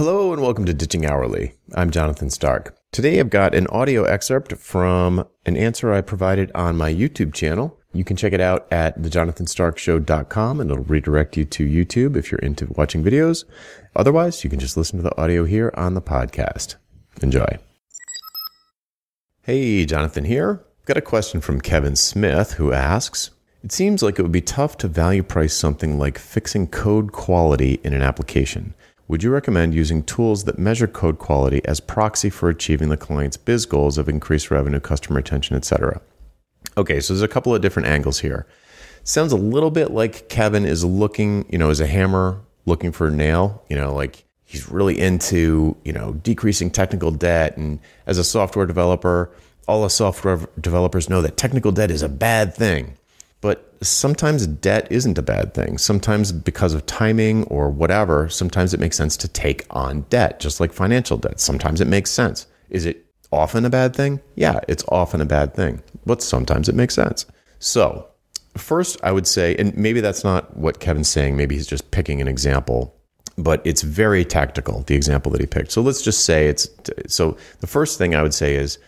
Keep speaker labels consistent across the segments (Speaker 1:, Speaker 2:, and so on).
Speaker 1: Hello and welcome to Ditching Hourly. I'm Jonathan Stark. Today I've got an audio excerpt from an answer I provided on my YouTube channel. You can check it out at thejonathanstarkshow.com and it'll redirect you to YouTube if you're into watching videos. Otherwise, you can just listen to the audio here on the podcast. Enjoy. Hey, Jonathan here. I've Got a question from Kevin Smith who asks, it seems like it would be tough to value price something like fixing code quality in an application. Would you recommend using tools that measure code quality as proxy for achieving the client's biz goals of increased revenue, customer retention, etc.? Okay, so there's a couple of different angles here. Sounds a little bit like Kevin is looking, you know, as a hammer looking for a nail, you know, like he's really into, you know, decreasing technical debt and as a software developer, all the software developers know that technical debt is a bad thing. But sometimes debt isn't a bad thing. Sometimes, because of timing or whatever, sometimes it makes sense to take on debt, just like financial debt. Sometimes it makes sense. Is it often a bad thing? Yeah, it's often a bad thing, but sometimes it makes sense. So, first, I would say, and maybe that's not what Kevin's saying, maybe he's just picking an example, but it's very tactical, the example that he picked. So, let's just say it's so the first thing I would say is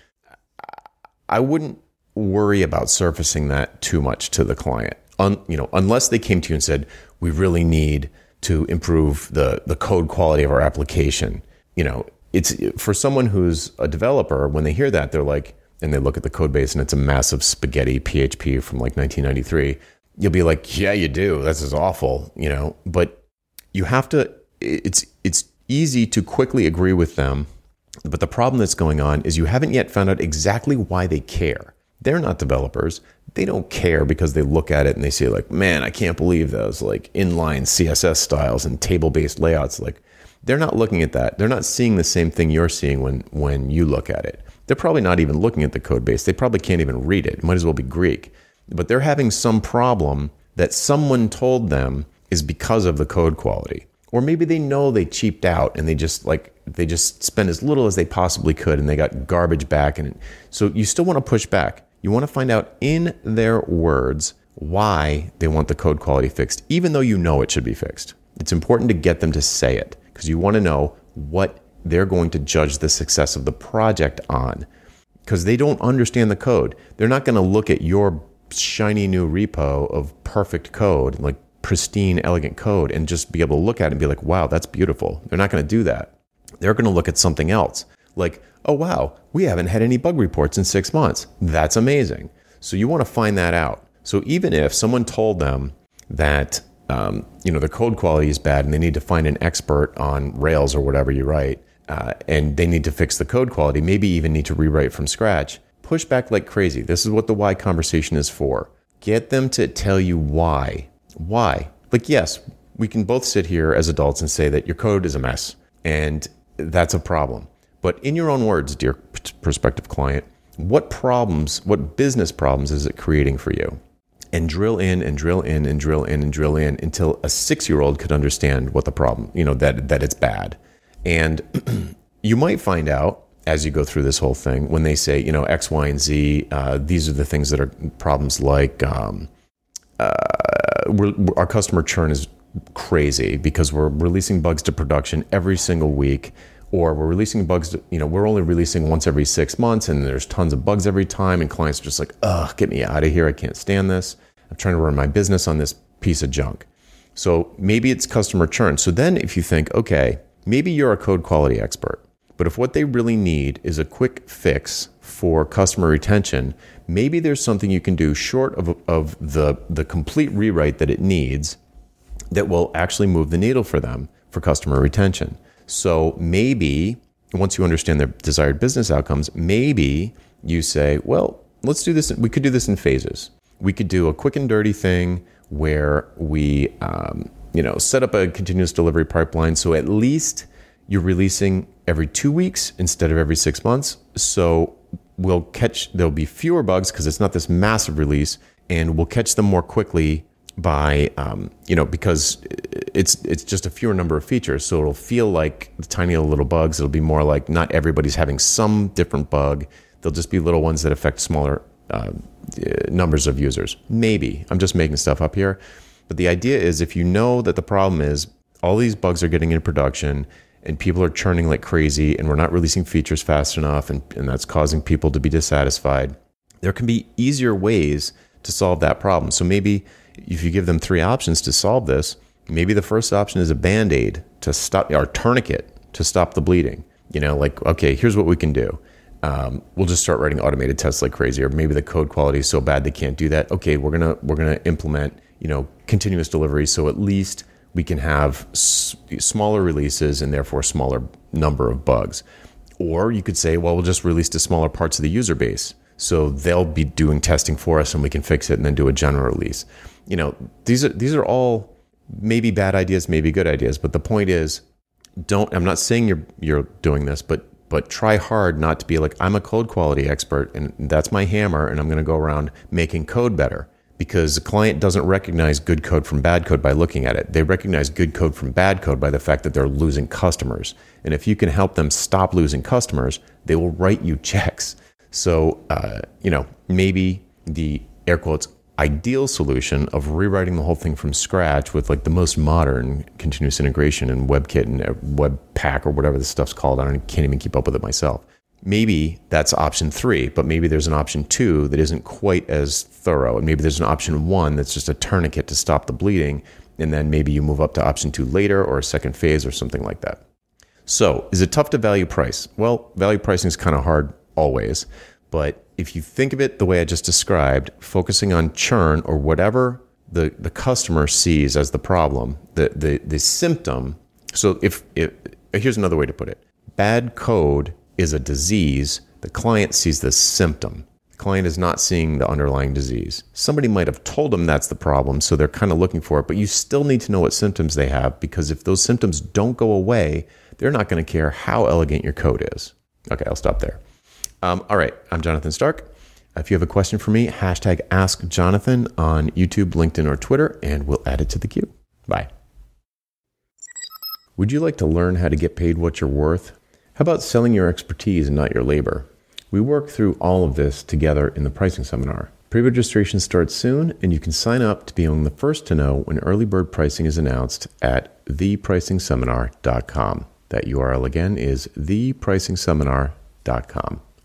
Speaker 1: I wouldn't worry about surfacing that too much to the client. Un, you know, unless they came to you and said, "We really need to improve the the code quality of our application." You know, it's for someone who's a developer when they hear that, they're like and they look at the code base and it's a massive spaghetti PHP from like 1993. You'll be like, "Yeah, you do. This is awful," you know, but you have to it's it's easy to quickly agree with them but the problem that's going on is you haven't yet found out exactly why they care. They're not developers. They don't care because they look at it and they say like, "Man, I can't believe those like inline CSS styles and table-based layouts." Like they're not looking at that. They're not seeing the same thing you're seeing when when you look at it. They're probably not even looking at the code base. They probably can't even read it. it might as well be Greek. But they're having some problem that someone told them is because of the code quality. Or maybe they know they cheaped out and they just like they just spent as little as they possibly could and they got garbage back and so you still want to push back you want to find out in their words why they want the code quality fixed, even though you know it should be fixed. It's important to get them to say it because you want to know what they're going to judge the success of the project on because they don't understand the code. They're not going to look at your shiny new repo of perfect code, like pristine, elegant code, and just be able to look at it and be like, wow, that's beautiful. They're not going to do that. They're going to look at something else like, oh, wow, we haven't had any bug reports in six months. That's amazing. So you want to find that out. So even if someone told them that, um, you know, the code quality is bad and they need to find an expert on Rails or whatever you write, uh, and they need to fix the code quality, maybe even need to rewrite from scratch, push back like crazy. This is what the why conversation is for. Get them to tell you why. Why? Like, yes, we can both sit here as adults and say that your code is a mess and that's a problem. But in your own words, dear prospective client, what problems, what business problems is it creating for you? And drill in and drill in and drill in and drill in until a six year old could understand what the problem, you know, that, that it's bad. And you might find out as you go through this whole thing when they say, you know, X, Y, and Z, uh, these are the things that are problems like um, uh, our customer churn is crazy because we're releasing bugs to production every single week or we're releasing bugs you know we're only releasing once every six months and there's tons of bugs every time and clients are just like ugh get me out of here. I can't stand this. I'm trying to run my business on this piece of junk. So maybe it's customer churn. So then if you think okay maybe you're a code quality expert but if what they really need is a quick fix for customer retention maybe there's something you can do short of, of the, the complete rewrite that it needs that will actually move the needle for them for customer retention so maybe once you understand their desired business outcomes, maybe you say, well, let's do this. We could do this in phases. We could do a quick and dirty thing where we, um, you know, set up a continuous delivery pipeline. So at least you're releasing every two weeks instead of every six months. So we'll catch, there'll be fewer bugs because it's not this massive release and we'll catch them more quickly by um, you know because it's it's just a fewer number of features so it'll feel like the tiny little bugs it'll be more like not everybody's having some different bug. They'll just be little ones that affect smaller uh, numbers of users. Maybe. I'm just making stuff up here. But the idea is if you know that the problem is all these bugs are getting into production and people are churning like crazy and we're not releasing features fast enough and, and that's causing people to be dissatisfied, there can be easier ways to solve that problem. So maybe if you give them three options to solve this, maybe the first option is a band aid to stop or tourniquet to stop the bleeding. You know, like, okay, here's what we can do. Um, we'll just start writing automated tests like crazy, or maybe the code quality is so bad they can't do that. Okay, we're gonna we're gonna implement you know continuous delivery, so at least we can have s- smaller releases and therefore smaller number of bugs. Or you could say, well, we'll just release to smaller parts of the user base. So they'll be doing testing for us and we can fix it and then do a general release. You know, these are these are all maybe bad ideas, maybe good ideas, but the point is don't I'm not saying you're you're doing this, but but try hard not to be like I'm a code quality expert and that's my hammer and I'm going to go around making code better because the client doesn't recognize good code from bad code by looking at it. They recognize good code from bad code by the fact that they're losing customers. And if you can help them stop losing customers, they will write you checks. So, uh, you know, maybe the air quotes ideal solution of rewriting the whole thing from scratch with like the most modern continuous integration and WebKit and Webpack or whatever this stuff's called. I can't even keep up with it myself maybe that's option three, but maybe there's an option two that isn't quite as thorough. And maybe there's an option one that's just a tourniquet to stop the bleeding. And then maybe you move up to option two later or a second phase or something like that. So, is it tough to value price? Well, value pricing is kind of hard always. But if you think of it the way I just described, focusing on churn or whatever the, the customer sees as the problem, the, the, the symptom. So, if, if here's another way to put it bad code is a disease, the client sees the symptom. The client is not seeing the underlying disease. Somebody might have told them that's the problem, so they're kind of looking for it, but you still need to know what symptoms they have because if those symptoms don't go away, they're not going to care how elegant your code is. Okay, I'll stop there. Um, all right, I'm Jonathan Stark. If you have a question for me, hashtag Ask Jonathan on YouTube, LinkedIn, or Twitter, and we'll add it to the queue. Bye. Would you like to learn how to get paid what you're worth? How about selling your expertise and not your labor? We work through all of this together in the pricing seminar. Pre registration starts soon, and you can sign up to be among the first to know when early bird pricing is announced at thepricingseminar.com. That URL again is thepricingseminar.com.